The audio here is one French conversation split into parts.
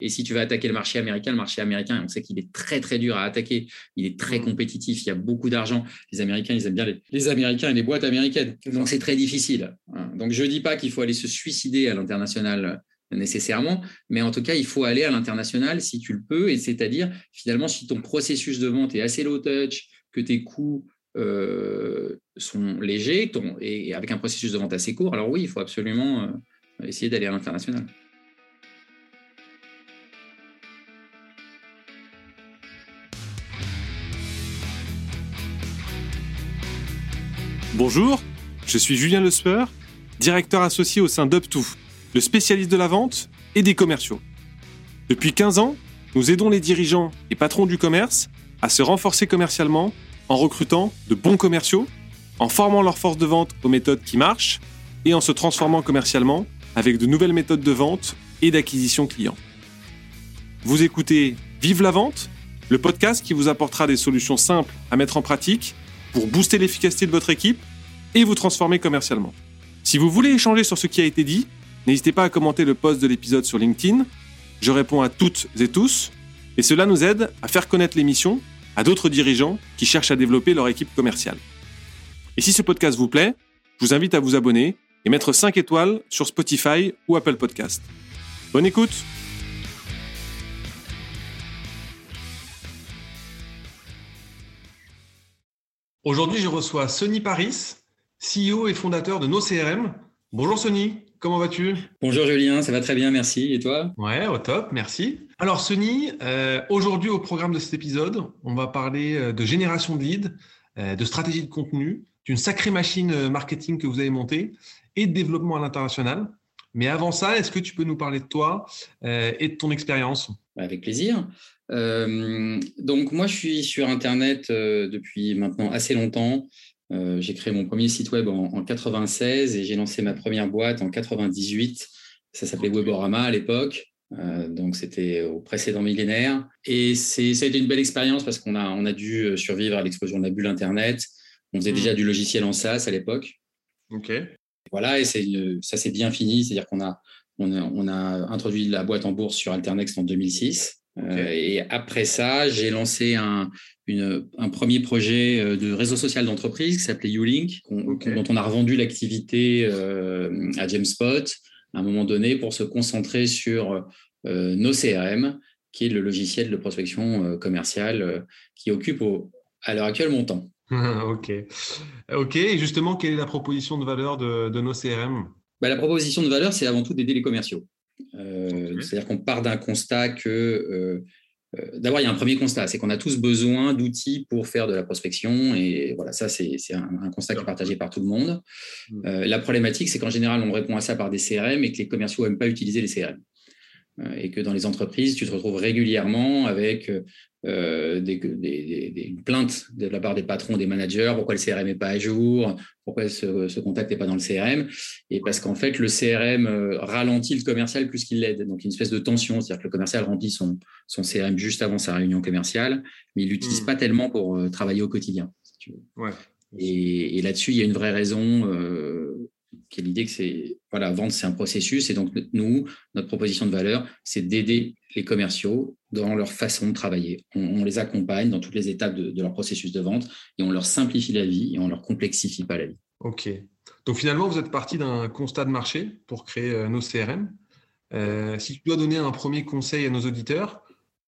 Et si tu veux attaquer le marché américain, le marché américain, on sait qu'il est très très dur à attaquer. Il est très mm. compétitif. Il y a beaucoup d'argent. Les Américains, ils aiment bien les, Américains et les boîtes américaines. Donc c'est très difficile. Hein. Donc je dis pas qu'il faut aller se suicider à l'international nécessairement, mais en tout cas, il faut aller à l'international si tu le peux. Et c'est-à-dire, finalement, si ton processus de vente est assez low touch, que tes coûts euh, sont légers et avec un processus de vente assez court, alors oui, il faut absolument euh, essayer d'aller à l'international. Bonjour, je suis Julien Lespeur, directeur associé au sein d'UpTo, le spécialiste de la vente et des commerciaux. Depuis 15 ans, nous aidons les dirigeants et patrons du commerce à se renforcer commercialement en recrutant de bons commerciaux, en formant leur force de vente aux méthodes qui marchent et en se transformant commercialement avec de nouvelles méthodes de vente et d'acquisition client. Vous écoutez Vive la vente, le podcast qui vous apportera des solutions simples à mettre en pratique pour booster l'efficacité de votre équipe et vous transformer commercialement. Si vous voulez échanger sur ce qui a été dit, n'hésitez pas à commenter le post de l'épisode sur LinkedIn. Je réponds à toutes et tous, et cela nous aide à faire connaître l'émission à d'autres dirigeants qui cherchent à développer leur équipe commerciale. Et si ce podcast vous plaît, je vous invite à vous abonner et mettre 5 étoiles sur Spotify ou Apple Podcast. Bonne écoute Aujourd'hui, je reçois Sony Paris, CEO et fondateur de NoCRM. Bonjour Sony, comment vas-tu? Bonjour Julien, ça va très bien, merci. Et toi? Ouais, au top, merci. Alors Sony, euh, aujourd'hui au programme de cet épisode, on va parler euh, de génération de leads, euh, de stratégie de contenu, d'une sacrée machine marketing que vous avez montée et de développement à l'international. Mais avant ça, est-ce que tu peux nous parler de toi et de ton expérience? Avec plaisir. Euh, donc moi, je suis sur Internet euh, depuis maintenant assez longtemps. Euh, j'ai créé mon premier site web en, 96 et j'ai lancé ma première boîte en 98. Ça s'appelait Weborama à l'époque. donc c'était au précédent millénaire. Et ça a été une belle expérience parce qu'on a, on a dû survivre à l'explosion de la bulle Internet. On faisait déjà hmm. du logiciel en SaaS à l'époque. Ok. Voilà, et ça s'est bien fini. C'est-à-dire qu'on a, on a, on a introduit la boîte en bourse sur Alternext en 2006. Euh, et après ça, j'ai lancé un, un, premier projet euh, de réseau social d'entreprise qui s'appelait Ulink, dont on a revendu l'activité euh, à Jamespot à un moment donné pour se concentrer sur nos CRM, qui est le logiciel de prospection commerciale qui occupe à l'heure actuelle mon temps. ok. Ok. Et justement, quelle est la proposition de valeur de, de nos CRM bah, La proposition de valeur, c'est avant tout d'aider les commerciaux. Euh, c'est-à-dire qu'on part d'un constat que, euh, euh, d'abord, il y a un premier constat, c'est qu'on a tous besoin d'outils pour faire de la prospection. Et voilà, ça, c'est un, constat qui est partagé par tout le monde. La problématique, c'est qu'en général, on répond à ça par des CRM et que les commerciaux n'aiment pas utiliser les CRM et que dans les entreprises, tu te retrouves régulièrement avec euh, des, des, plaintes de la part des patrons, des managers, pourquoi le CRM n'est pas à jour, pourquoi ce, contact n'est pas dans le CRM, et parce qu'en fait, le CRM euh, ralentit le commercial plus qu'il l'aide. Donc, une espèce de tension, c'est-à-dire que le commercial remplit son, son CRM juste avant sa réunion commerciale, mais il l'utilise hmm. pas tellement pour euh, travailler au quotidien. Et, là-dessus, il y a une vraie raison qui est l'idée que c'est voilà, vendre, c'est un processus. Et donc, nous, notre proposition de valeur, c'est d'aider les commerciaux dans leur façon de travailler. On, les accompagne dans toutes les étapes de, leur processus de vente et on leur simplifie la vie et on leur complexifie pas la vie. OK. Donc, finalement, vous êtes parti d'un constat de marché pour créer euh, nos CRM. Euh, si tu dois donner un premier conseil à nos auditeurs,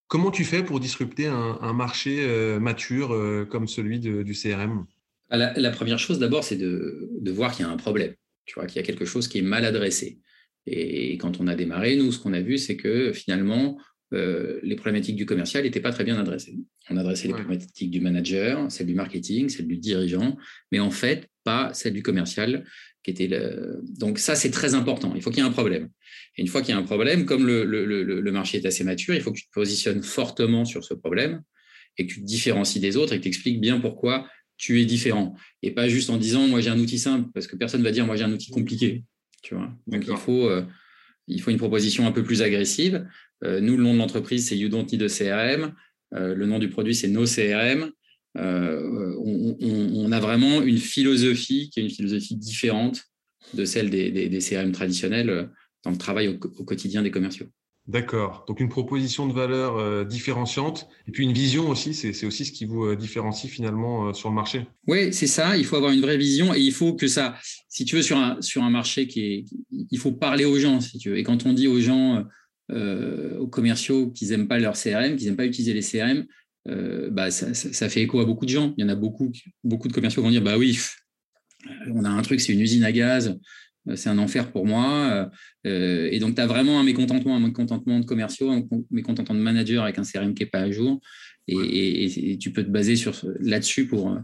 comment tu fais pour disrupter un, marché euh, mature comme celui du CRM ah, la, première chose, d'abord, c'est de, de voir qu'il y a un problème tu vois, qu'il y a quelque chose qui est mal adressé. Et quand on a démarré, nous, ce qu'on a vu, c'est que finalement, euh, les problématiques du commercial n'étaient pas très bien adressées. On adressait les problématiques du manager, celles du marketing, celles du dirigeant, mais en fait, pas celles du commercial. Qui était le... Donc ça, c'est très important. Il faut qu'il y ait un problème. Et une fois qu'il y a un problème, comme le, le, le, marché est assez mature, il faut que tu te positionnes fortement sur ce problème et que tu te différencies des autres et que tu expliques bien pourquoi tu es différent. Et pas juste en disant, moi j'ai un outil simple, parce que personne ne va dire, moi j'ai un outil compliqué. Tu vois? Donc il faut, euh, il faut une proposition un peu plus agressive. Euh, nous, le nom de l'entreprise, c'est You Don't Need a CRM. Euh, le nom du produit, c'est No CRM. On, a vraiment une philosophie qui est une philosophie différente de celle des, des, CRM traditionnels dans le travail au, quotidien des commerciaux. D'accord. Donc une proposition de valeur euh, différenciante et puis une vision aussi, c'est aussi ce qui vous euh, différencie finalement euh, sur le marché. Oui, c'est ça. Il faut avoir une vraie vision et il faut que ça, si tu veux, sur un, marché qui est, il faut parler aux gens, si tu veux. Et quand on dit aux gens, aux commerciaux qu'ils n'aiment pas leur CRM, qu'ils n'aiment pas utiliser les CRM, bah ça, ça, fait écho à beaucoup de gens. Il y en a beaucoup, beaucoup de commerciaux qui vont dire, bah oui, on a un truc, c'est une usine à gaz c'est un enfer pour moi. Euh, euh, et donc, tu as vraiment un mécontentement, un mécontentement de commerciaux, un mécontentement de manager avec un CRM qui n'est pas à jour. Et, tu peux te baser sur là-dessus pour,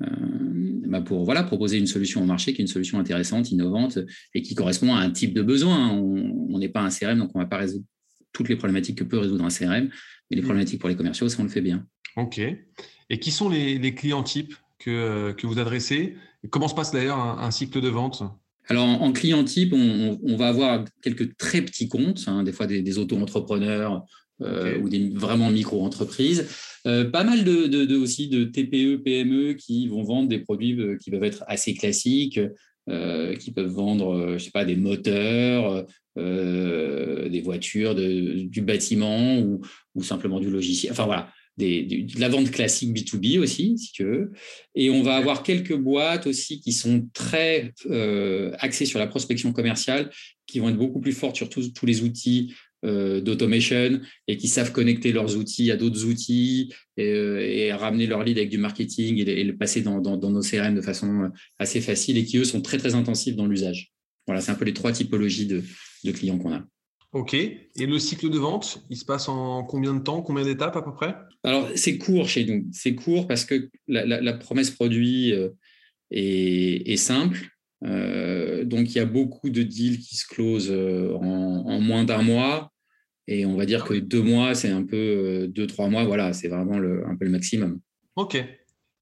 bah pour voilà, proposer une solution au marché qui est une solution intéressante, innovante et qui correspond à un type de besoin. On n'est pas un CRM, donc on ne va pas résoudre toutes les problématiques que peut résoudre un CRM, mais les mmh. problématiques pour les commerciaux, ça, on le fait bien. OK. Et qui sont les, clients types que, que vous adressez? Comment se passe d'ailleurs un cycle de vente? Alors, en, client type, on, va avoir quelques très petits comptes, hein, des fois des, auto-entrepreneurs euh, ou des vraiment micro-entreprises. Euh, pas mal de, aussi de TPE, PME qui vont vendre des produits euh, qui peuvent être assez classiques, qui peuvent vendre, je sais pas, des moteurs, des voitures, du bâtiment ou, ou, simplement du logiciel. Enfin voilà, de la vente classique B2B aussi, si tu veux. Et on va avoir quelques boîtes aussi qui sont très euh, axées sur la prospection commerciale, qui vont être beaucoup plus fortes sur tous, les outils euh, d'automation et qui savent connecter leurs outils à d'autres outils et, euh, ramener leur lead avec du marketing et, le passer dans, nos CRM de façon assez facile et qui, eux, sont très, très intensifs dans l'usage. Voilà, c'est un peu les trois typologies de clients qu'on a. Ok. Et le cycle de vente, il se passe en combien de temps, combien d'étapes à peu près? Alors, c'est court chez nous. C'est court parce que la, promesse produit euh, est, simple. Euh, donc, il y a beaucoup de deals qui se closent euh, en, moins d'un mois. Et on va dire que deux mois, c'est un peu deux, trois mois. Voilà, c'est vraiment un peu le maximum. Ok.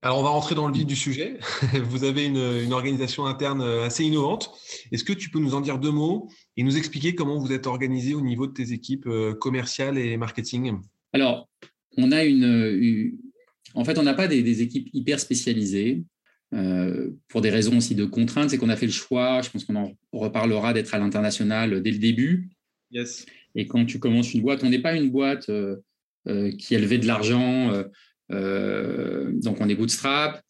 Alors, on va rentrer dans le vif du sujet. Vous avez une, organisation interne assez innovante. Est-ce que tu peux nous en dire deux mots et nous expliquer comment vous êtes organisé au niveau de tes équipes euh, commerciales et marketing? Alors, on a une. En fait, on n'a pas des, équipes hyper spécialisées. Euh, pour des raisons aussi de contraintes, c'est qu'on a fait le choix, je pense qu'on en reparlera, d'être à l'international dès le début. Yes. Et quand tu commences une boîte, on n'est pas une boîte euh, qui élevait de l'argent euh, donc on est bootstrap.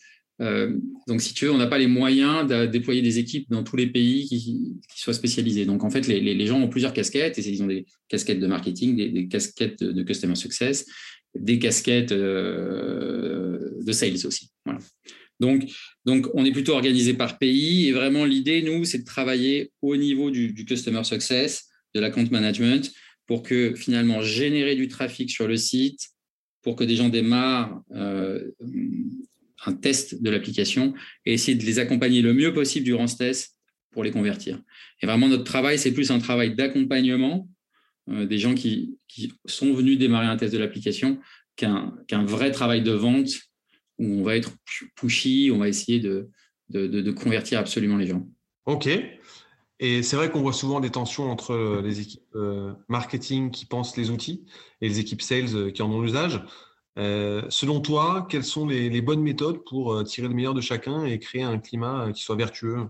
Euh, donc, si tu veux, on n'a pas les moyens de déployer des équipes dans tous les pays qui, soient spécialisés. Donc, en fait, les, gens ont plusieurs casquettes. Et ils ont des casquettes de marketing, des, casquettes de, customer success, des casquettes euh, de sales aussi. Donc, donc, on est plutôt organisé par pays. Et vraiment, l'idée, nous, c'est de travailler au niveau du, du customer success, de l'account management, pour que finalement, générer du trafic sur le site, pour que des gens démarrent euh, un test de l'application et essayer de les accompagner le mieux possible durant ce test pour les convertir. Et vraiment, notre travail, c'est plus un travail d'accompagnement euh, des gens qui, sont venus démarrer un test de l'application qu'un vrai travail de vente où on va être pushy, on va essayer de, de convertir absolument les gens. OK. Et c'est vrai qu'on voit souvent des tensions entre euh, les équipes euh, marketing qui pensent les outils et les équipes sales euh, qui en ont l'usage. selon toi, quelles sont les, bonnes méthodes pour tirer le meilleur de chacun et créer un climat qui soit vertueux?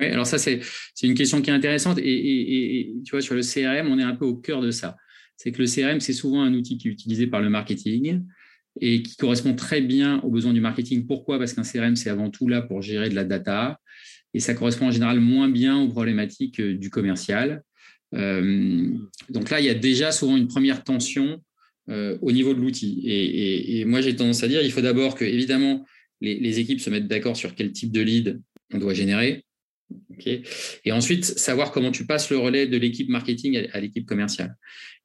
Oui, alors ça, c'est une question qui est intéressante. Et, tu vois, sur le CRM, on est un peu au cœur de ça. C'est que le CRM, c'est souvent un outil qui est utilisé par le marketing et qui correspond très bien aux besoins du marketing. Pourquoi? Parce qu'un CRM, c'est avant tout là pour gérer de la data et ça correspond en général moins bien aux problématiques euh, du commercial. Euh, donc là, il y a déjà souvent une première tension euh, au niveau de l'outil. Et, moi, j'ai tendance à dire, il faut d'abord que, évidemment, les, équipes se mettent d'accord sur quel type de lead on doit générer. et ensuite, savoir comment tu passes le relais de l'équipe marketing à, l'équipe commerciale.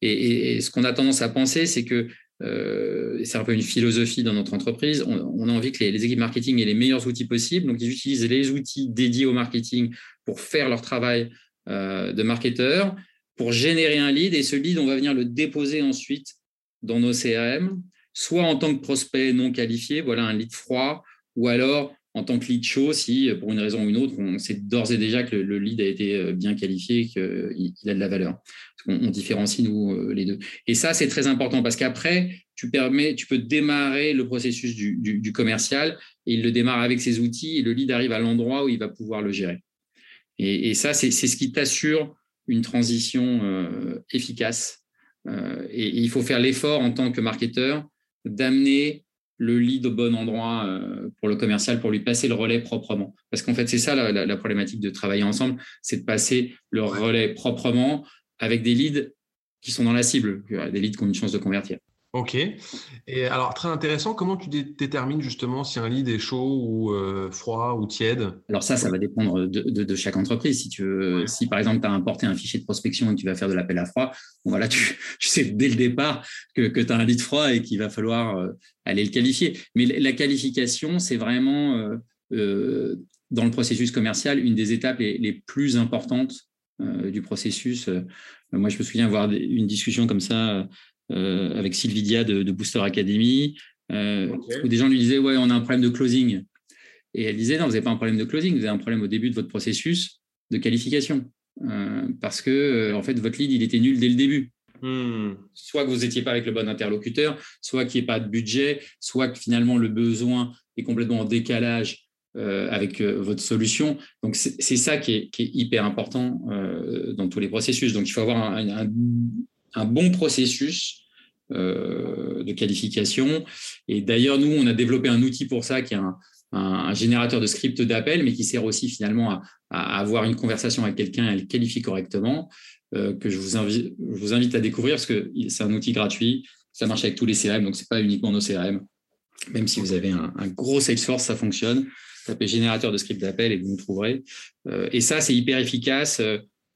Et, ce qu'on a tendance à penser, c'est que euh, c'est un peu une philosophie dans notre entreprise. On, a envie que les, équipes marketing aient les meilleurs outils possibles. Donc, ils utilisent les outils dédiés au marketing pour faire leur travail euh, de marketeur, pour générer un lead. Et ce lead, on va venir le déposer ensuite dans nos CRM, soit en tant que prospect non qualifié, voilà un lead froid, ou alors en tant que lead chaud, si pour une raison ou une autre, on sait d'ores et déjà que le, lead a été euh, bien qualifié, qu'il a de la valeur. On, différencie, nous, euh, les deux. Et ça, c'est très important parce qu'après, tu, permets, tu peux démarrer le processus du, commercial et il le démarre avec ses outils et le lead arrive à l'endroit où il va pouvoir le gérer. Et, ça, c'est ce qui t'assure une transition euh, efficace et, il faut faire l'effort en tant que marketeur d'amener le lead au bon endroit pour le commercial, pour lui passer le relais proprement. Parce qu'en fait, c'est ça la, problématique de travailler ensemble, c'est de passer le relais proprement avec des leads qui sont dans la cible, des leads qui ont une chance de convertir. Ok. Et alors, très intéressant, comment tu détermines justement si un lead est chaud ou euh, froid ou tiède? Alors ça, ça va dépendre de, chaque entreprise. Si, tu veux, si par exemple, tu as importé un fichier de prospection et que tu vas faire de l'appel à froid, voilà, tu, sais dès le départ que, tu as un lead froid et qu'il va falloir euh, aller le qualifier. Mais la qualification, c'est vraiment, euh, dans le processus commercial, une des étapes les, plus importantes du processus. moi, je me souviens avoir une discussion comme ça euh, avec Sylvidia de, de, Booster Academy, euh, où des gens lui disaient Ouais, on a un problème de closing. Et elle disait Non, vous n'avez pas un problème de closing, vous avez un problème au début de votre processus de qualification. Euh, parce que, en fait, votre lead, il était nul dès le début. Hmm. Soit que vous n'étiez pas avec le bon interlocuteur, soit qu'il n'y ait pas de budget, soit que finalement le besoin est complètement en décalage avec votre solution. Donc c'est ça qui est, hyper important dans tous les processus. Donc il faut avoir un, un bon processus euh, de qualification. Et d'ailleurs, nous, on a développé un outil pour ça qui est un, générateur de script d'appel, mais qui sert aussi finalement à, avoir une conversation avec quelqu'un et à le qualifier correctement, euh, que je vous, invite, vous invite à découvrir parce que c'est un outil gratuit. Ça marche avec tous les CRM, donc ce n'est pas uniquement nos CRM. Même si vous avez un, gros Salesforce, ça fonctionne. Tapez générateur de script d'appel et vous nous trouverez. Euh, et ça, c'est hyper efficace.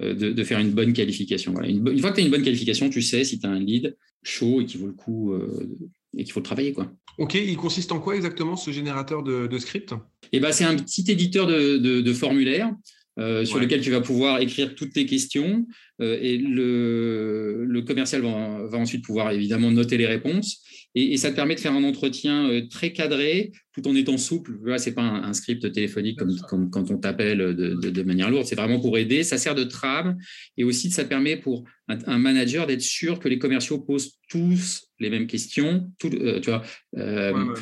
Euh, de, faire une bonne qualification. Une, fois que tu as une bonne qualification, tu sais si tu as un lead chaud et qui vaut le coup euh, et qu'il faut le travailler. Quoi. Ok, il consiste en quoi exactement ce générateur de, script? Eh ben, C'est un petit éditeur de, de formulaires euh, sur lequel tu vas pouvoir écrire toutes tes questions et le, le commercial va, va, ensuite pouvoir évidemment noter les réponses et, ça te permet de faire un entretien très cadré tout en étant souple. Ce n'est pas un, script téléphonique comme, quand on t'appelle de, manière lourde. C'est vraiment pour aider. Ça sert de trame et aussi ça permet pour un, manager d'être sûr que les commerciaux posent tous les mêmes questions, tout, euh, tu vois, euh,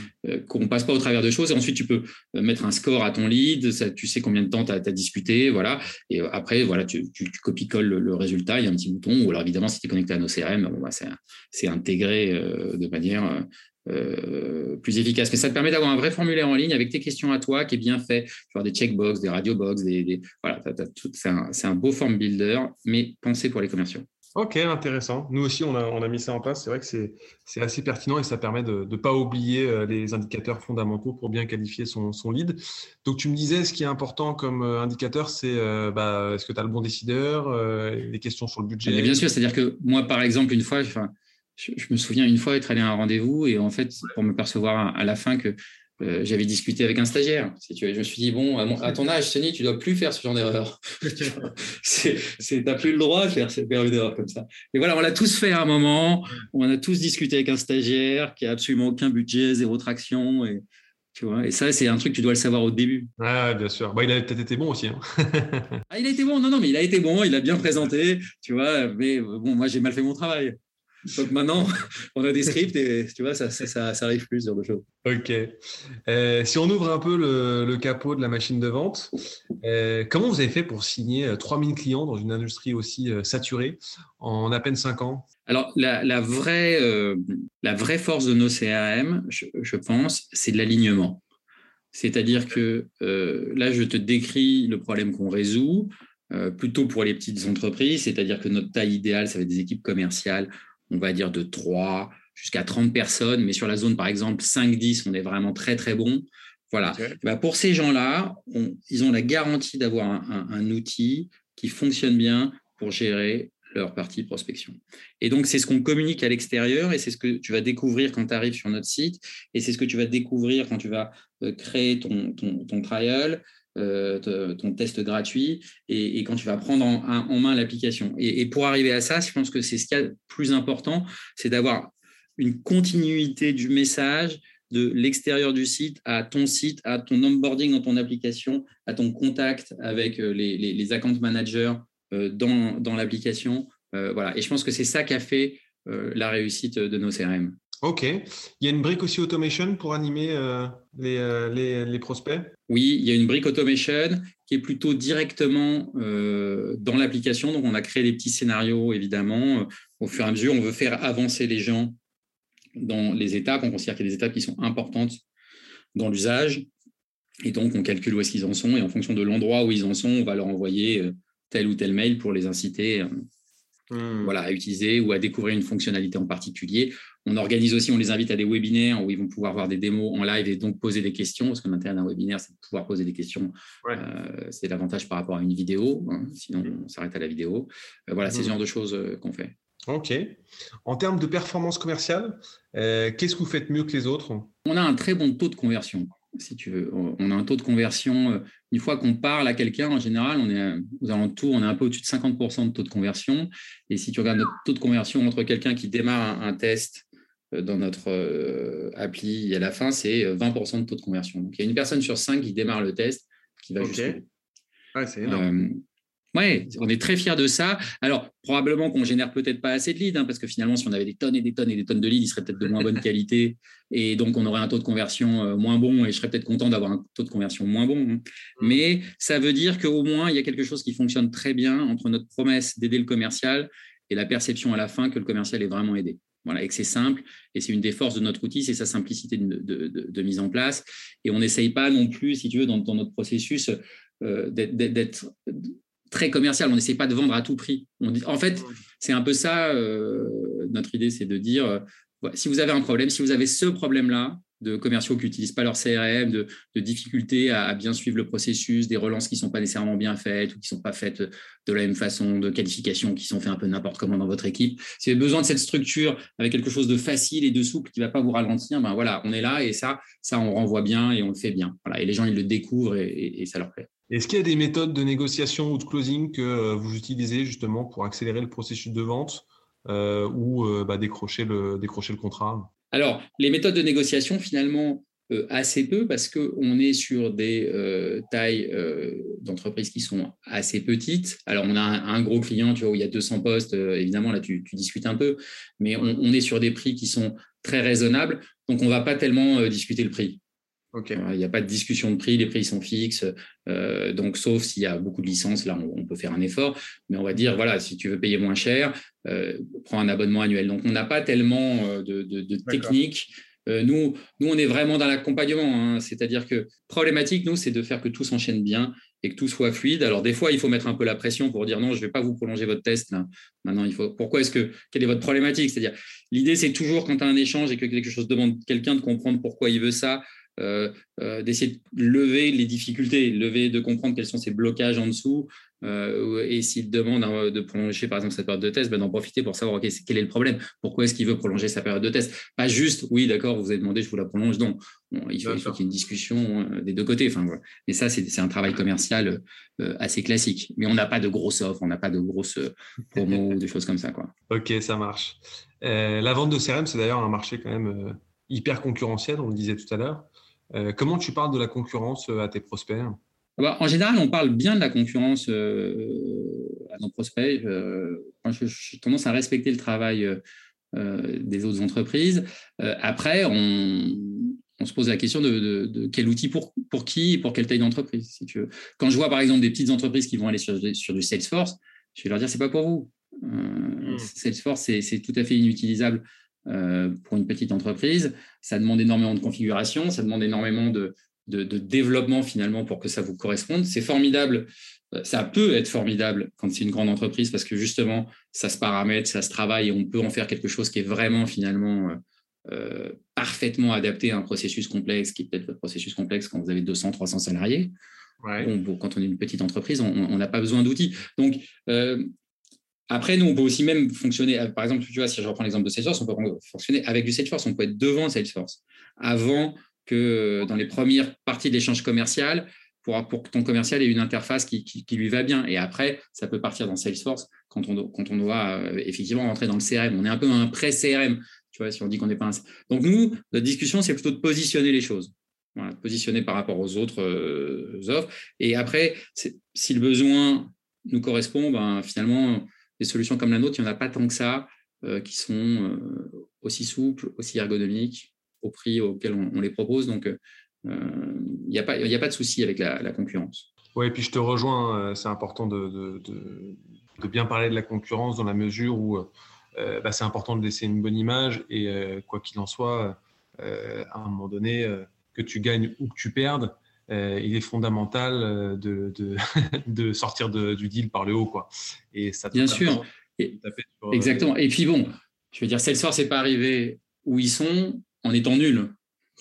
qu'on passe pas au travers de choses. Et ensuite, tu peux mettre un score à ton lead. Ça, tu sais combien de temps tu as, discuté. Voilà. Et après, voilà, tu, tu, copies-colles le, résultat. Il y a un petit bouton. Ou alors, évidemment, si tu es connecté à nos CRM, bah, c'est intégré de manière euh, euh, plus efficace. Mais ça te permet d'avoir un vrai formulaire en ligne avec tes questions à toi qui est bien fait. Tu des checkbox, des radiobox, des, des voilà, c'est un, un, beau form builder, mais pensé pour les commerciaux. Ok, intéressant. Nous aussi, on a, on a mis ça en place. C'est vrai que c'est assez pertinent et ça permet de ne pas oublier euh, les indicateurs fondamentaux pour bien qualifier son, son, lead. Donc, tu me disais, ce qui est important comme indicateur, c'est bah, est-ce que tu as le bon décideur, les questions sur le budget? Bien sûr, c'est-à-dire que moi, par exemple, une fois, enfin, je, me souviens une fois être allé à un rendez-vous et en fait, pour me percevoir à, la fin que euh, j'avais discuté avec un stagiaire. Si tu je me suis dit, bon, à, ton âge, Tony, tu dois plus faire ce genre d'erreur. tu n'as plus le droit de faire, faire une erreur comme ça. Et voilà, on l'a tous fait à un moment. On a tous discuté avec un stagiaire qui a absolument aucun budget, zéro traction. Et, tu vois, et ça, c'est un truc que tu dois le savoir au début. Ah, bien sûr. Bah, il a peut-être été bon aussi. Hein. ah, il a été bon. Non, non, mais il a été bon. Il a bien présenté. Tu vois, mais bon, moi, j'ai mal fait mon travail. Donc maintenant, on a des scripts et tu vois, ça, ça, ça arrive plus sur de choses. Ok. Euh, si on ouvre un peu le, capot de la machine de vente, euh, comment vous avez fait pour signer 3000 euh, clients dans une industrie aussi saturée en à peine 5 ans? Alors, la, vraie, la vraie force de nos CRM, je, pense, c'est de l'alignement. C'est-à-dire que là, je te décris le problème qu'on résout. plutôt pour les petites entreprises, c'est-à-dire que notre taille idéale, ça va être des équipes commerciales on va dire de 3 jusqu'à 30 personnes, mais sur la zone, par exemple, 5-10, on est vraiment très, très bon. Voilà. Bah, pour ces gens-là, ils ont la garantie d'avoir un, outil qui fonctionne bien pour gérer leur partie prospection. Et donc, c'est ce qu'on communique à l'extérieur et c'est ce que tu vas découvrir quand tu arrives sur notre site et c'est ce que tu vas découvrir quand tu vas euh, créer ton, ton trial, euh, ton test gratuit et, quand tu vas prendre en, main l'application. Et, pour arriver à ça, je pense que c'est ce qui est le plus important, c'est d'avoir une continuité du message de l'extérieur du site à ton site, à ton onboarding dans ton application, à ton contact avec euh, les, account managers euh, dans, dans l'application. voilà. Et je pense que c'est ça qui a fait la réussite de nos CRM. Ok. Il y a une brique aussi automation pour animer euh, euh, les, les, prospects? Oui, il y a une brique automation qui est plutôt directement euh, dans l'application. Donc, on a créé des petits scénarios, évidemment. au fur et à mesure, on veut faire avancer les gens dans les étapes. On considère qu'il y a des étapes qui sont importantes dans l'usage. Et donc, on calcule où est-ce qu'ils en sont. Et en fonction de l'endroit où ils en sont, on va leur envoyer tel ou tel mail pour les inciter hmm. voilà, à utiliser ou à découvrir une fonctionnalité en particulier. On organise aussi, on les invite à des webinaires où ils vont pouvoir voir des démos en live et donc poser des questions, parce que l'intérêt d'un webinaire, c'est de pouvoir poser des questions. Euh, c'est l'avantage par rapport à une vidéo, hein, sinon on s'arrête à la vidéo. Euh, voilà, c'est ce hmm. genre de choses qu'on fait. Ok. En termes de performance commerciale, qu'est-ce que vous faites mieux que les autres? On a un très bon taux de conversion si tu veux. On a un taux de conversion, euh, une fois qu'on parle à quelqu'un, en général, on est aux alentours, on est un peu au-dessus de 50% de taux de conversion. Et si tu regardes notre taux de conversion entre quelqu'un qui démarre un, test euh, dans notre euh, appli et à la fin, c'est 20% de taux de conversion. Donc, il y a une personne sur cinq qui démarre le test qui va jusqu'au bout. c'est énorme. Oui, on est très fiers de ça. Alors, probablement qu'on génère peut-être pas assez de leads, hein, parce que finalement, si on avait des tonnes et des tonnes et des tonnes de leads, ils seraient peut-être de moins bonne qualité, et donc on aurait un taux de conversion euh, moins bon, et je serais peut-être content d'avoir un taux de conversion moins bon. Hein. Mm. Mais ça veut dire qu'au moins, il y a quelque chose qui fonctionne très bien entre notre promesse d'aider le commercial et la perception à la fin que le commercial est vraiment aidé. Voilà, et que c'est simple, et c'est une des forces de notre outil, c'est sa simplicité de, mise en place. Et on n'essaye pas non plus, si tu veux, dans, notre processus, euh, d'être très commercial. On n'essaie pas de vendre à tout prix. en fait, c'est un peu ça. Euh, notre idée, c'est de dire euh, si vous avez un problème, si vous avez ce problème-là de commerciaux qui n'utilisent pas leur CRM, de, difficultés à, bien suivre le processus, des relances qui ne sont pas nécessairement bien faites ou qui ne sont pas faites de la même façon, de qualifications qui sont faites un peu n'importe comment dans votre équipe. Si vous avez besoin de cette structure avec quelque chose de facile et de souple qui ne va pas vous ralentir, ben voilà, on est là et ça, ça on renvoie bien et on le fait bien. Voilà, et les gens ils le découvrent et ça leur plaît. Est-ce qu'il y a des méthodes de négociation ou de closing que euh, vous utilisez justement pour accélérer le processus de vente euh, ou euh, bah, décrocher, le, décrocher le contrat? Alors, les méthodes de négociation, finalement, assez peu parce qu'on est sur des tailles d'entreprises qui sont assez petites. Alors, on a un, gros client, tu vois, où il y a 200 postes, évidemment, là, tu, discutes un peu, mais on, on, est sur des prix qui sont très raisonnables, donc on ne va pas tellement discuter le prix. Il n'y a pas de discussion de prix, les prix sont fixes. Euh, donc, sauf s'il y a beaucoup de licences, là, on, peut faire un effort. Mais on va dire, voilà, si tu veux payer moins cher, euh, prends un abonnement annuel. Donc, on n'a pas tellement euh, de, de, techniques. nous, nous, on est vraiment dans l'accompagnement. Hein. C'est-à-dire que problématique, nous, c'est de faire que tout s'enchaîne bien et que tout soit fluide. Alors, des fois, il faut mettre un peu la pression pour dire non, je ne vais pas vous prolonger votre test. Là. Maintenant, il faut. Pourquoi est-ce que. Quelle est votre problématique? C'est-à-dire, l'idée, c'est toujours quand tu as un échange et que quelque chose demande quelqu'un de comprendre pourquoi il veut ça euh, euh, d'essayer de lever les difficultés, lever, de comprendre quels sont ces blocages en dessous. Euh, et s'il demande de prolonger, par exemple, cette période de test, ben, d'en profiter pour savoir quel est le problème, pourquoi est-ce qu'il veut prolonger sa période de test. Pas juste, oui, d'accord, vous avez demandé, je vous la prolonge. Non, il faut, qu'il y ait une discussion des deux côtés. Enfin, voilà. Et ça, c'est un travail commercial assez classique. Mais on n'a pas de grosses offres, on n'a pas de grosses promos ou des choses comme ça. Quoi. Ok, ça marche. la vente de CRM, c'est d'ailleurs un marché quand même hyper concurrentiel, on le disait tout à l'heure. Euh, comment tu parles de la concurrence euh, à tes prospects ah bah, en général, on parle bien de la concurrence euh, à nos prospects. J'ai tendance à respecter le travail des autres entreprises. après, on, se pose la question de, quel outil pour, pour qui et pour quelle taille d'entreprise. Si tu Quand je vois par exemple des petites entreprises qui vont aller sur, sur du Salesforce, je vais leur dire c'est pas pour vous. Hmm. Salesforce, c'est tout à fait inutilisable euh, pour une petite entreprise. Ça demande énormément de configuration, ça demande énormément de, de, développement finalement pour que ça vous corresponde. C'est formidable, euh, ça peut être formidable quand c'est une grande entreprise parce que justement, ça se paramètre, ça se travaille et on peut en faire quelque chose qui est vraiment finalement euh, parfaitement adapté à un processus complexe qui est peut-être votre processus complexe quand vous avez 200, 300 salariés. quand on est une petite entreprise, on n'a pas besoin d'outils. Donc, après, nous, on peut aussi même fonctionner, euh, par exemple, tu vois, si je reprends l'exemple de Salesforce, on peut fonctionner avec du Salesforce, on peut être devant Salesforce, avant que euh, dans les premières parties de l'échange commercial, pour, pour, que ton commercial ait une interface qui, lui va bien. Et après, ça peut partir dans Salesforce quand on, quand on doit euh, effectivement rentrer dans le CRM. On est un peu un pré-CRM, tu vois, si on dit qu'on n'est pas un... Donc nous, notre discussion, c'est plutôt de positionner les choses. Voilà, positionner par rapport aux autres offres. Et après, si le besoin nous correspond, ben, finalement, des solutions comme la nôtre, il n'y en a pas tant que ça, euh, qui sont euh, aussi souples, aussi ergonomiques, au prix auquel on, les propose. Donc, euh, il n'y a, pas, de souci avec la, concurrence. Oui, et puis je te rejoins, c'est important de, de, bien parler de la concurrence dans la mesure où bah, c'est important de laisser une bonne image et quoi qu'il en soit, à un moment donné, que tu gagnes ou que tu perdes, il est fondamental de, de, sortir du deal par le haut. Quoi. Et ça Bien sûr. exactement. Et puis bon, je veux dire, Salesforce n'est pas arrivé où ils sont en étant nuls.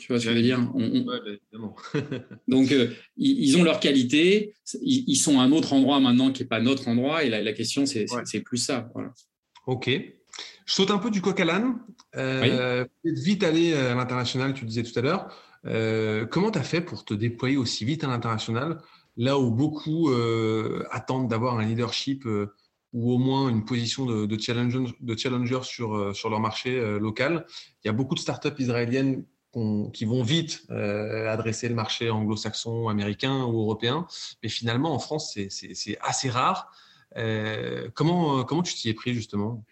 Tu vois ce que je veux dire? Bah, Donc, euh, ils, ont leur qualité. Ils, sont à un autre endroit maintenant qui n'est pas notre endroit. Et la, question, c'est plus ça. OK. Je saute un peu du coq à l'âne. Euh, vite aller à l'international, tu disais tout à l'heure. Euh, comment tu as fait pour te déployer aussi vite à l'international, là où beaucoup euh, attendent d'avoir un leadership ou au moins une position de, challenger, sur, leur marché local? Il y a beaucoup de startups israéliennes qui vont vite euh, adresser le marché anglo-saxon, américain ou européen. Mais finalement, en France, c'est assez rare. Euh, comment, tu t'y es pris justement?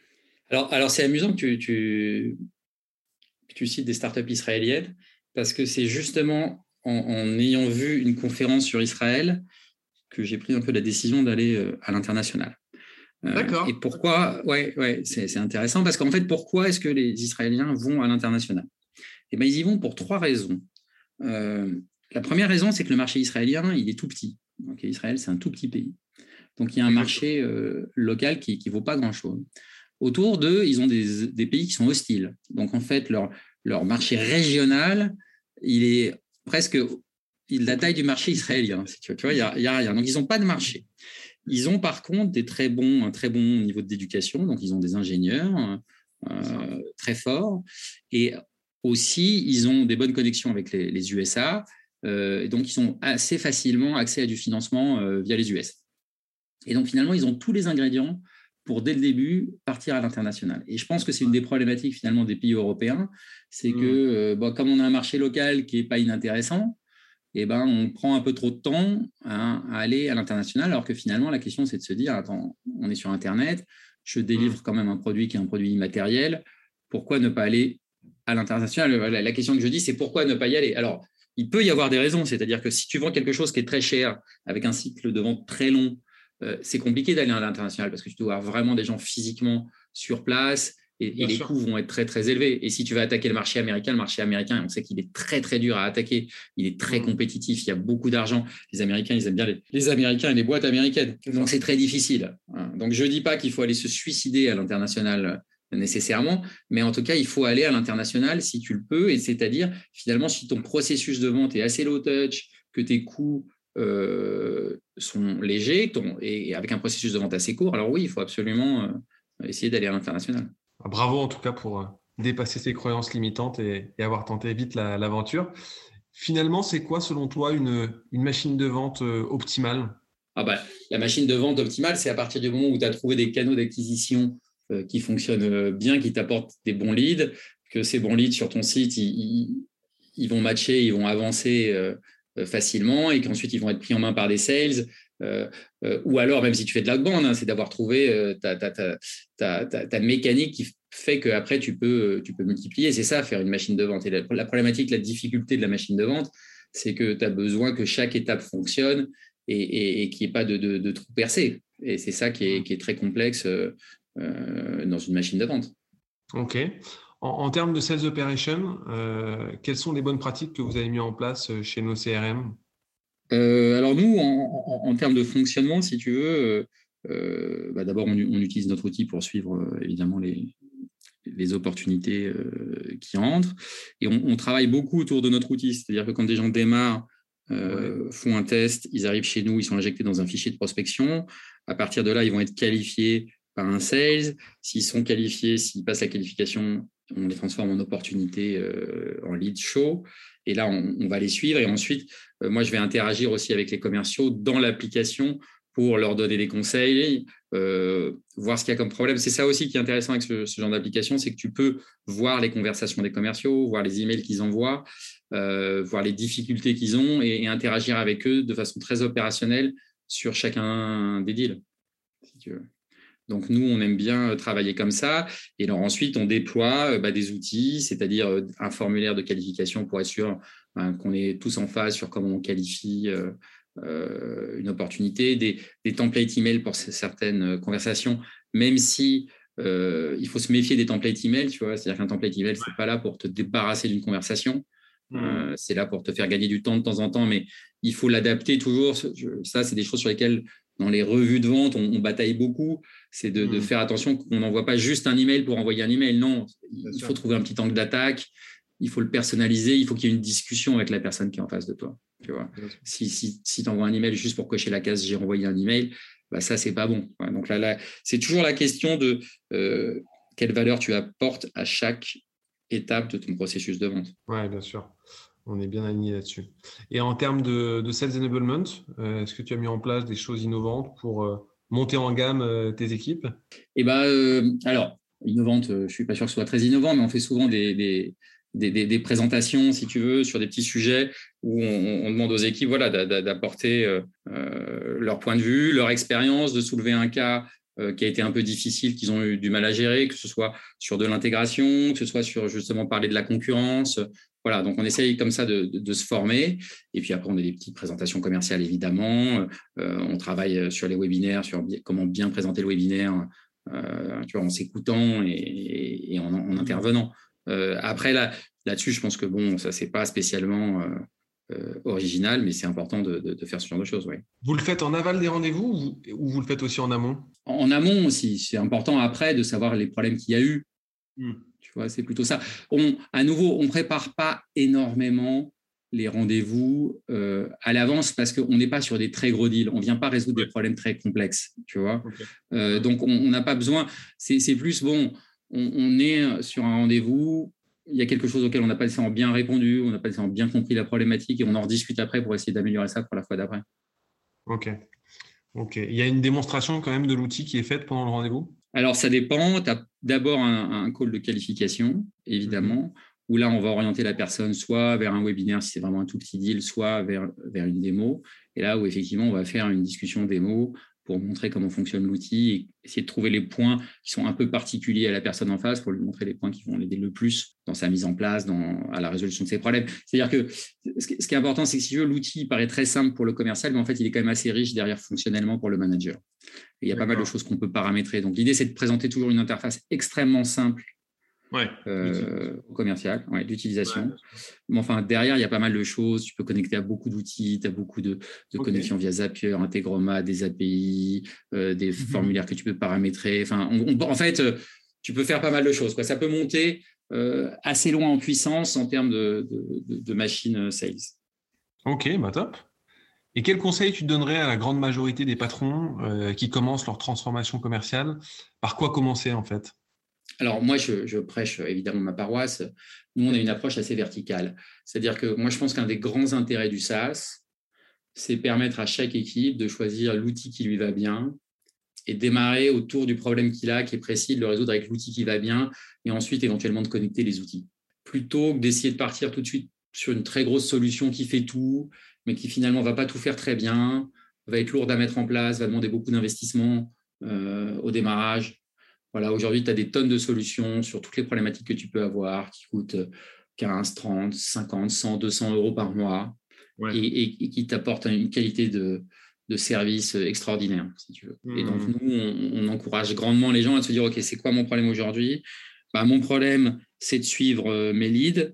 Alors, c'est amusant que tu, cites des startups israéliennes parce que c'est justement en, ayant vu une conférence sur Israël que j'ai pris un peu la décision d'aller euh, à l'international. D'accord. Et pourquoi Ouais, ouais, c'est intéressant parce qu'en fait, pourquoi est-ce que les Israéliens vont à l'international? Eh ben, ils y vont pour trois raisons. Euh, la première raison, c'est que le marché israélien, il est tout petit. Donc, Israël, c'est un tout petit pays. Donc, il y a un marché euh, local qui ne vaut pas grand-chose. Autour d'eux, ils ont des, pays qui sont hostiles. Donc, en fait, leur, leur marché régional, il est presque la taille du marché israélien. Tu vois, il n'y a, rien. Donc, ils n'ont pas de marché. Ils ont par contre des très bons, un très bon niveau d'éducation. Donc, ils ont des ingénieurs euh, très forts. Et aussi, ils ont des bonnes connexions avec les, USA, euh, et donc ils ont assez facilement accès à du financement euh, via les US. Et donc finalement, ils ont tous les ingrédients pour dès le début partir à l'international. Et je pense que c'est une des problématiques finalement des pays européens, c'est que mmh. euh, bon, comme on a un marché local qui n'est pas inintéressant, eh ben, on prend un peu trop de temps à aller à l'international, alors que finalement, la question, c'est de se dire, attends, on est sur Internet, je délivre mmh. quand même un produit qui est un produit immatériel, pourquoi ne pas aller à l'international, la question que je dis, c'est pourquoi ne pas y aller? Alors, il peut y avoir des raisons, c'est-à-dire que si tu vends quelque chose qui est très cher, avec un cycle de vente très long, c'est compliqué d'aller à l'international parce que tu dois avoir vraiment des gens physiquement sur place et, les coûts vont être très très élevés. Et si tu vas attaquer le marché américain, le marché américain, on sait qu'il est très très dur à attaquer, il est très mmh. compétitif, il y a beaucoup d'argent. Les Américains, ils aiment bien les, Américains et les boîtes américaines. Donc c'est très difficile. Hein. Donc je ne dis pas qu'il faut aller se suicider à l'international nécessairement, mais en tout cas, il faut aller à l'international si tu le peux, et c'est-à-dire, finalement, si ton processus de vente est assez low touch, que tes coûts euh, sont légers, et avec un processus de vente assez court, alors oui, il faut absolument euh, essayer d'aller à l'international. Bravo en tout cas pour euh, dépasser ces croyances limitantes et, avoir tenté vite l'aventure. Finalement, c'est quoi selon toi une, une machine de vente optimale? Ah bah, La machine de vente optimale, c'est à partir du moment où tu as trouvé des canaux d'acquisition euh, qui fonctionnent euh, bien, qui t'apportent des bons leads, que ces bons leads sur ton site, ils, vont matcher, ils vont avancer euh, facilement et qu'ensuite ils vont être pris en main par des sales. ou alors, même si tu fais de la hein, c'est d'avoir trouvé ta, ta, mécanique qui fait qu'après tu peux, tu peux multiplier. C'est ça, faire une machine de vente. Et la, problématique, la difficulté de la machine de vente, c'est que tu as besoin que chaque étape fonctionne et, et, qu'il n'y ait pas de, de, de. Et c'est ça qui est, qui est, très complexe euh, dans une machine de vente. OK. En, termes de sales operation, euh, quelles sont les bonnes pratiques que vous avez mis en place euh, chez nos CRM Alors nous, en, termes de fonctionnement, si tu veux, bah, d'abord on, utilise notre outil pour suivre évidemment les, les opportunités qui entrent. Et on, travaille beaucoup autour de notre outil. C'est-à-dire que quand des gens démarrent, font un test, ils arrivent chez nous, ils sont injectés dans un fichier de prospection. À partir de là, ils vont être qualifiés par un sales. S'ils sont qualifiés, s'ils passent la qualification, on les transforme en opportunité, euh, en lead show. Et là, on, va les suivre. Et ensuite, euh, moi, je vais interagir aussi avec les commerciaux dans l'application pour leur donner des conseils, euh, voir ce qu'il y a comme problème. C'est ça aussi qui est intéressant avec ce, genre d'application, c'est que tu peux voir les conversations des commerciaux, voir les emails qu'ils envoient, voir les difficultés qu'ils ont et, interagir avec eux de façon très opérationnelle sur chacun des deals. Donc nous, on aime bien euh, travailler comme ça. Et alors ensuite, on déploie euh, bah, des outils, c'est-à-dire euh, un formulaire de qualification pour être sûr ben, qu'on est tous en phase sur comment on qualifie une opportunité, des, templates email pour certaines conversations, même si il faut se méfier des templates email, tu vois. C'est-à-dire qu'un template email, c'est pas là pour te débarrasser d'une conversation. Mmh. c'est là pour te faire gagner du temps de temps en temps, mais il faut l'adapter toujours. Ça, c'est des choses sur lesquelles dans les revues de vente, on, bataille beaucoup, c'est de, mmh. faire attention qu'on n'envoie pas juste un email pour envoyer un email. Non, il faut trouver un petit angle d'attaque, il faut le personnaliser, il faut qu'il y ait une discussion avec la personne qui est en face de toi. Tu vois si si, si tu envoies un email juste pour cocher la case j'ai envoyé un email, bah ça, c'est pas bon. donc là, là c'est toujours la question de euh, quelle valeur tu apportes à chaque étape de ton processus de vente. Oui, bien sûr. On est bien aligné là-dessus. Et en termes de, sales enablement, euh, est-ce que tu as mis en place des choses innovantes pour euh, monter en gamme euh, tes équipes? Eh ben, alors, innovante, je ne suis pas sûr que ce soit très innovant, mais on fait souvent des, des, présentations, si tu veux, sur des petits sujets où on, demande aux équipes voilà, d'apporter leur point de vue, leur expérience, de soulever un cas qui a été un peu difficile, qu'ils ont eu du mal à gérer, que ce soit sur de l'intégration, que ce soit sur justement parler de la concurrence, voilà, donc on essaye comme ça de, se former. Et puis après, on a des petites présentations commerciales, évidemment. Euh, on travaille sur les webinaires, sur comment bien présenter le webinaire, euh, tu vois, en s'écoutant et, en, intervenant. Euh, après, là, là-dessus, je pense que bon, ça, c'est pas spécialement original, mais c'est important de, faire ce genre de choses. Ouais. Vous le faites en aval des rendez-vous ou, vous le faites aussi en amont? En, amont aussi. C'est important après de savoir les problèmes qu'il y a eu. Hmm c'est plutôt ça. On, à nouveau, on ne prépare pas énormément les rendez-vous euh, à l'avance parce qu'on n'est pas sur des très gros deals. On ne vient pas résoudre des problèmes très complexes, tu vois. Euh, donc, on n'a pas besoin. C'est plus, bon, on, est sur un rendez-vous, il y a quelque chose auquel on n'a pas nécessairement bien répondu, on n'a pas nécessairement bien compris la problématique et on en rediscute après pour essayer d'améliorer ça pour la fois d'après. OK. OK. Il y a une démonstration quand même de l'outil qui est faite pendant le rendez-vous? Alors, ça dépend. Tu as d'abord un, call de qualification, évidemment, où là, on va orienter la personne soit vers un webinaire si c'est vraiment un tout petit deal, soit vers, vers une démo. Et là où effectivement, on va faire une discussion démo pour montrer comment fonctionne l'outil et essayer de trouver les points qui sont un peu particuliers à la personne en face pour lui montrer les points qui vont l'aider le plus dans sa mise en place, dans, à la résolution de ses problèmes. C'est-à-dire que ce qui est important, c'est que si l'outil paraît très simple pour le commercial, mais en fait, il est quand même assez riche derrière fonctionnellement pour le manager. Il y a pas mal de choses qu'on peut paramétrer. Donc, l'idée, c'est de présenter toujours une interface extrêmement simple ouais, euh, commercial, ouais, d'utilisation. Mais enfin, derrière, il y a pas mal de choses. Tu peux connecter à beaucoup d'outils, tu as beaucoup de, connexions via Zapier, Integromat, des API, euh, des mhm. formulaires que tu peux paramétrer. Enfin, en fait, euh, tu peux faire pas mal de choses. Quoi. Ça peut monter euh, assez loin en puissance en termes de, de, de machine sales. Ok, bah top. Et quel conseil tu donnerais à la grande majorité des patrons qui commencent leur transformation commerciale? Par quoi commencer en fait? Alors moi, je, prêche évidemment ma paroisse. Nous, on a une approche assez verticale. C'est-à-dire que moi, je pense qu'un des grands intérêts du SaaS, c'est permettre à chaque équipe de choisir l'outil qui lui va bien et démarrer autour du problème qu'il a, qui est précis, de le résoudre avec l'outil qui va bien, et ensuite éventuellement de connecter les outils. Plutôt que d'essayer de partir tout de suite sur une très grosse solution qui fait tout, mais qui finalement va pas tout faire très bien, va être lourde à mettre en place, va demander beaucoup d'investissement euh, au démarrage. Voilà, aujourd'hui, tu as des tonnes de solutions sur toutes les problématiques que tu peux avoir qui coûtent 15, 30, 50, 100, 200 euros par mois et, qui t'apportent une qualité de, service extraordinaire, si tu veux. Et donc, mmh. nous, on, encourage grandement les gens à se dire, OK, c'est quoi mon problème aujourd'hui? Bah, Mon problème, c'est de suivre euh, mes leads.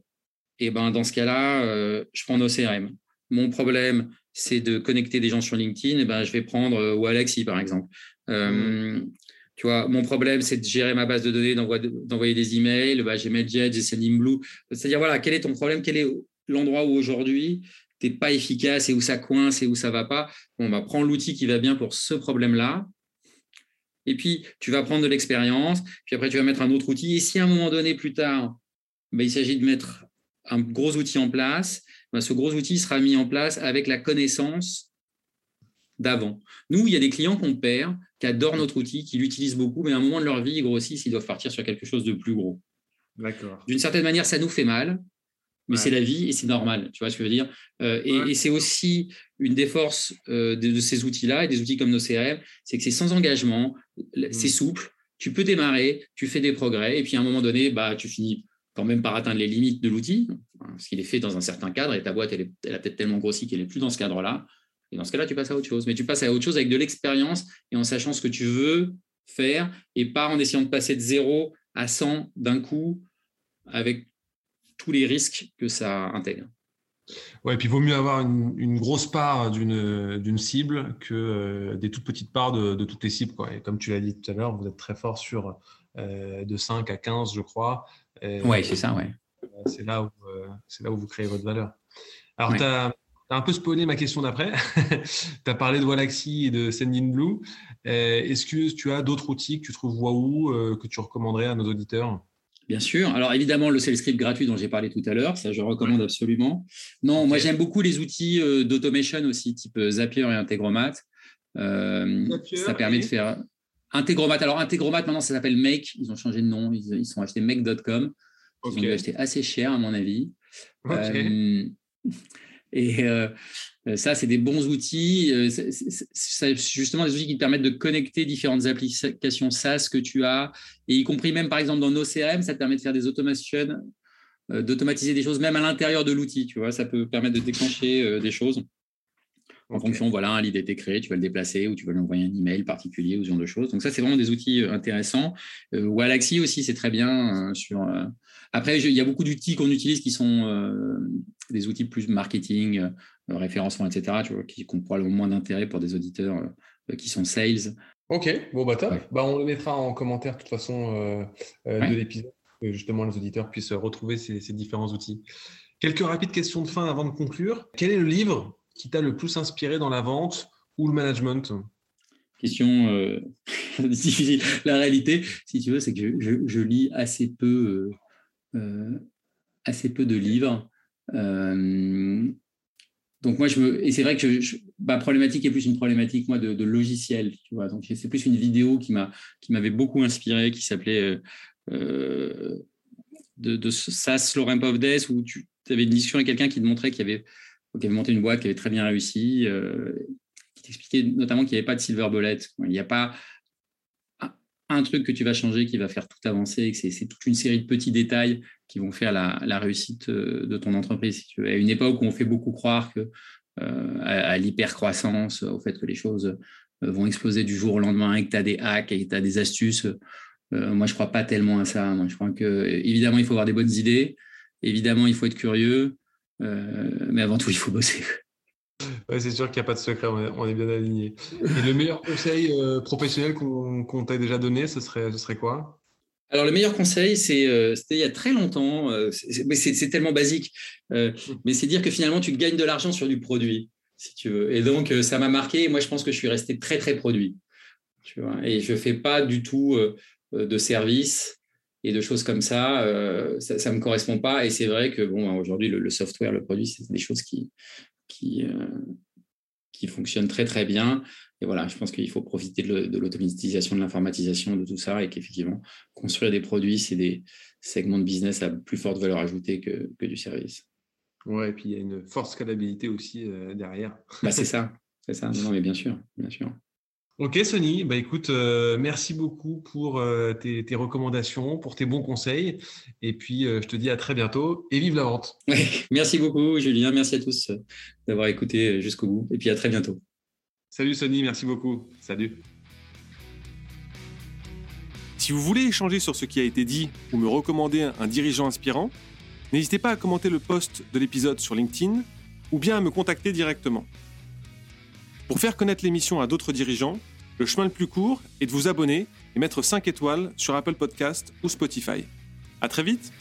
Et ben, dans ce cas-là, euh, je prends nos CRM. Mon problème, c'est de connecter des gens sur LinkedIn. Et ben, je vais prendre euh, ou Alexis, par exemple. Mmh. Tu vois, mon problème, c'est de gérer ma base de données, d'envoyer des emails. Bah, j'ai MailJet, j'ai Sendinblue. C'est-à-dire, voilà, quel est ton problème? Quel est l'endroit où aujourd'hui tu n'es pas efficace et où ça coince et où ça va pas? On va prendre l'outil qui va bien pour ce problème-là. Et puis, tu vas prendre de l'expérience. Puis après, tu vas mettre un autre outil. Et si à un moment donné, plus tard, bah, il s'agit de mettre un gros outil en place, bah, ce gros outil sera mis en place avec la connaissance d'avant. Nous, il y a des clients qu'on perd, qui adorent notre outil, qui l'utilisent beaucoup, mais à un moment de leur vie, ils grossissent, ils doivent partir sur quelque chose de plus gros. D'accord. D'une certaine manière, ça nous fait mal, mais c'est la vie et c'est normal, tu vois ce que je veux dire? Euh, et, c'est aussi une des forces euh, de, ces outils-là et des outils comme nos CRM, c'est que c'est sans engagement, c'est mm. souple, tu peux démarrer, tu fais des progrès, et puis à un moment donné, bah, tu finis quand même par atteindre les limites de l'outil, parce qu'il est fait dans un certain cadre, et ta boîte, elle, elle a peut-être tellement grossi qu'elle n'est plus dans ce cadre-là. Et dans ce cas-là, tu passes à autre chose. Mais tu passes à autre chose avec de l'expérience et en sachant ce que tu veux faire et pas en essayant de passer de 0 à 100 d'un coup avec tous les risques que ça intègre. Ouais, et puis il vaut mieux avoir une, grosse part d'une cible que euh, des toutes petites parts de, toutes les cibles. Quoi. Et comme tu l'as dit tout à l'heure, vous êtes très fort sur euh, de 5 à 15, je crois. Oui, c'est ça, ouais. C'est là, où, euh, là où vous créez votre valeur. Alors, tu as, un peu spoilé ma question d'après. tu as parlé de Wallaxy et de Sendinblue. Est-ce que tu as d'autres outils que tu trouves waouh, que tu recommanderais à nos auditeurs? Bien sûr. Alors évidemment, le sales script gratuit dont j'ai parlé tout à l'heure, ça je recommande absolument. Non, moi j'aime beaucoup les outils euh, d'automation aussi, type euh, Zapier et Integromat. Euh, ça permet de faire Integromat. Alors Integromat, maintenant ça s'appelle Make. Ils ont changé de nom. Ils, sont achetés make.com. Ils ont dû acheter assez cher à mon avis. et euh, ça, c'est des bons outils. Euh, c'est justement des outils qui te permettent de connecter différentes applications SaaS que tu as, et y compris même par exemple dans nos CRM, ça te permet de faire des automations, euh, d'automatiser des choses même à l'intérieur de l'outil. Tu vois, ça peut permettre de déclencher des choses en fonction, voilà, un lead a été créé, tu vas le déplacer ou tu vas lui envoyer un email particulier ou ce genre de choses. Donc ça, c'est vraiment des outils intéressants. Euh, Walaxy aussi, c'est très bien. sur, Après, il y a beaucoup d'outils qu'on utilise qui sont des outils plus marketing, euh, référencement, etc., tu vois, qui, ont probablement moins d'intérêt pour des auditeurs euh, qui sont sales. Ok, bon, bah top. Bah, on le mettra en commentaire de toute façon euh, de l'épisode, que justement les auditeurs puissent retrouver ces, différents outils. Quelques rapides questions de fin avant de conclure. Quel est le livre qui t'a le plus inspiré dans la vente ou le management? Question difficile. La réalité, si tu veux, c'est que je, lis assez peu, assez peu de livres. Donc moi, je me... et c'est vrai que ma problématique est plus une problématique moi de, logiciel, tu vois. Donc c'est plus une vidéo qui m'a qui m'avait beaucoup inspiré, qui s'appelait euh, euh, de, de SaaS Death, où tu avais une discussion avec quelqu'un qui te montrait qu'il avait, avait monté une boîte qui avait très bien réussi, euh, qui t'expliquait notamment qu'il n'y avait pas de silver bullet. Il n'y a pas un truc que tu vas changer qui va faire tout avancer, que c'est toute une série de petits détails qui vont faire la, réussite euh, de ton entreprise. À une époque où on fait beaucoup croire euh, à, l'hypercroissance, au fait que les choses vont exploser du jour au lendemain et que tu as des hacks et que tu as des astuces, moi je crois pas tellement à ça. Je crois que évidemment il faut avoir des bonnes idées, évidemment il faut être curieux, mais avant tout il faut bosser. Ouais, c'est sûr qu'il n'y a pas de secret, on est, bien aligné. Et le meilleur conseil professionnel qu'on t'a déjà donné, ce serait, ce serait quoi? Alors, le meilleur conseil, euh, c'était il y a très longtemps, euh, mais c'est tellement basique, euh, mais c'est dire que finalement, tu gagnes de l'argent sur du produit, si tu veux. Et donc, ça m'a marqué. Moi, je pense que je suis resté très, très produit. Tu vois, et je ne fais pas du tout de service et de choses comme ça. ça ne me correspond pas. Et c'est vrai que, bon, aujourd'hui, le, software, le produit, c'est des choses qui, qui, qui fonctionnent très, très bien voilà, je pense qu'il faut profiter de l'automatisation, de l'informatisation, de tout ça, et qu'effectivement, construire des produits, c'est des segments de business à plus forte valeur ajoutée que, du service. Ouais, et puis il y a une forte scalabilité aussi euh, derrière. Bah, c'est ça, c'est ça. Non, mais bien sûr, bien sûr. Ok, Sony, bah écoute, euh, merci beaucoup pour euh, tes, recommandations, pour tes bons conseils. Et puis, je te dis à très bientôt et vive la vente. merci beaucoup, Julien. Merci à tous d'avoir écouté jusqu'au bout. Et puis, à très bientôt. Salut Sony, merci beaucoup. Salut. Si vous voulez échanger sur ce qui a été dit ou me recommander un dirigeant inspirant, n'hésitez pas à commenter le post de l'épisode sur LinkedIn ou bien à me contacter directement. Pour faire connaître l'émission à d'autres dirigeants, le chemin le plus court est de vous abonner et mettre 5 étoiles sur Apple Podcast ou Spotify. À très vite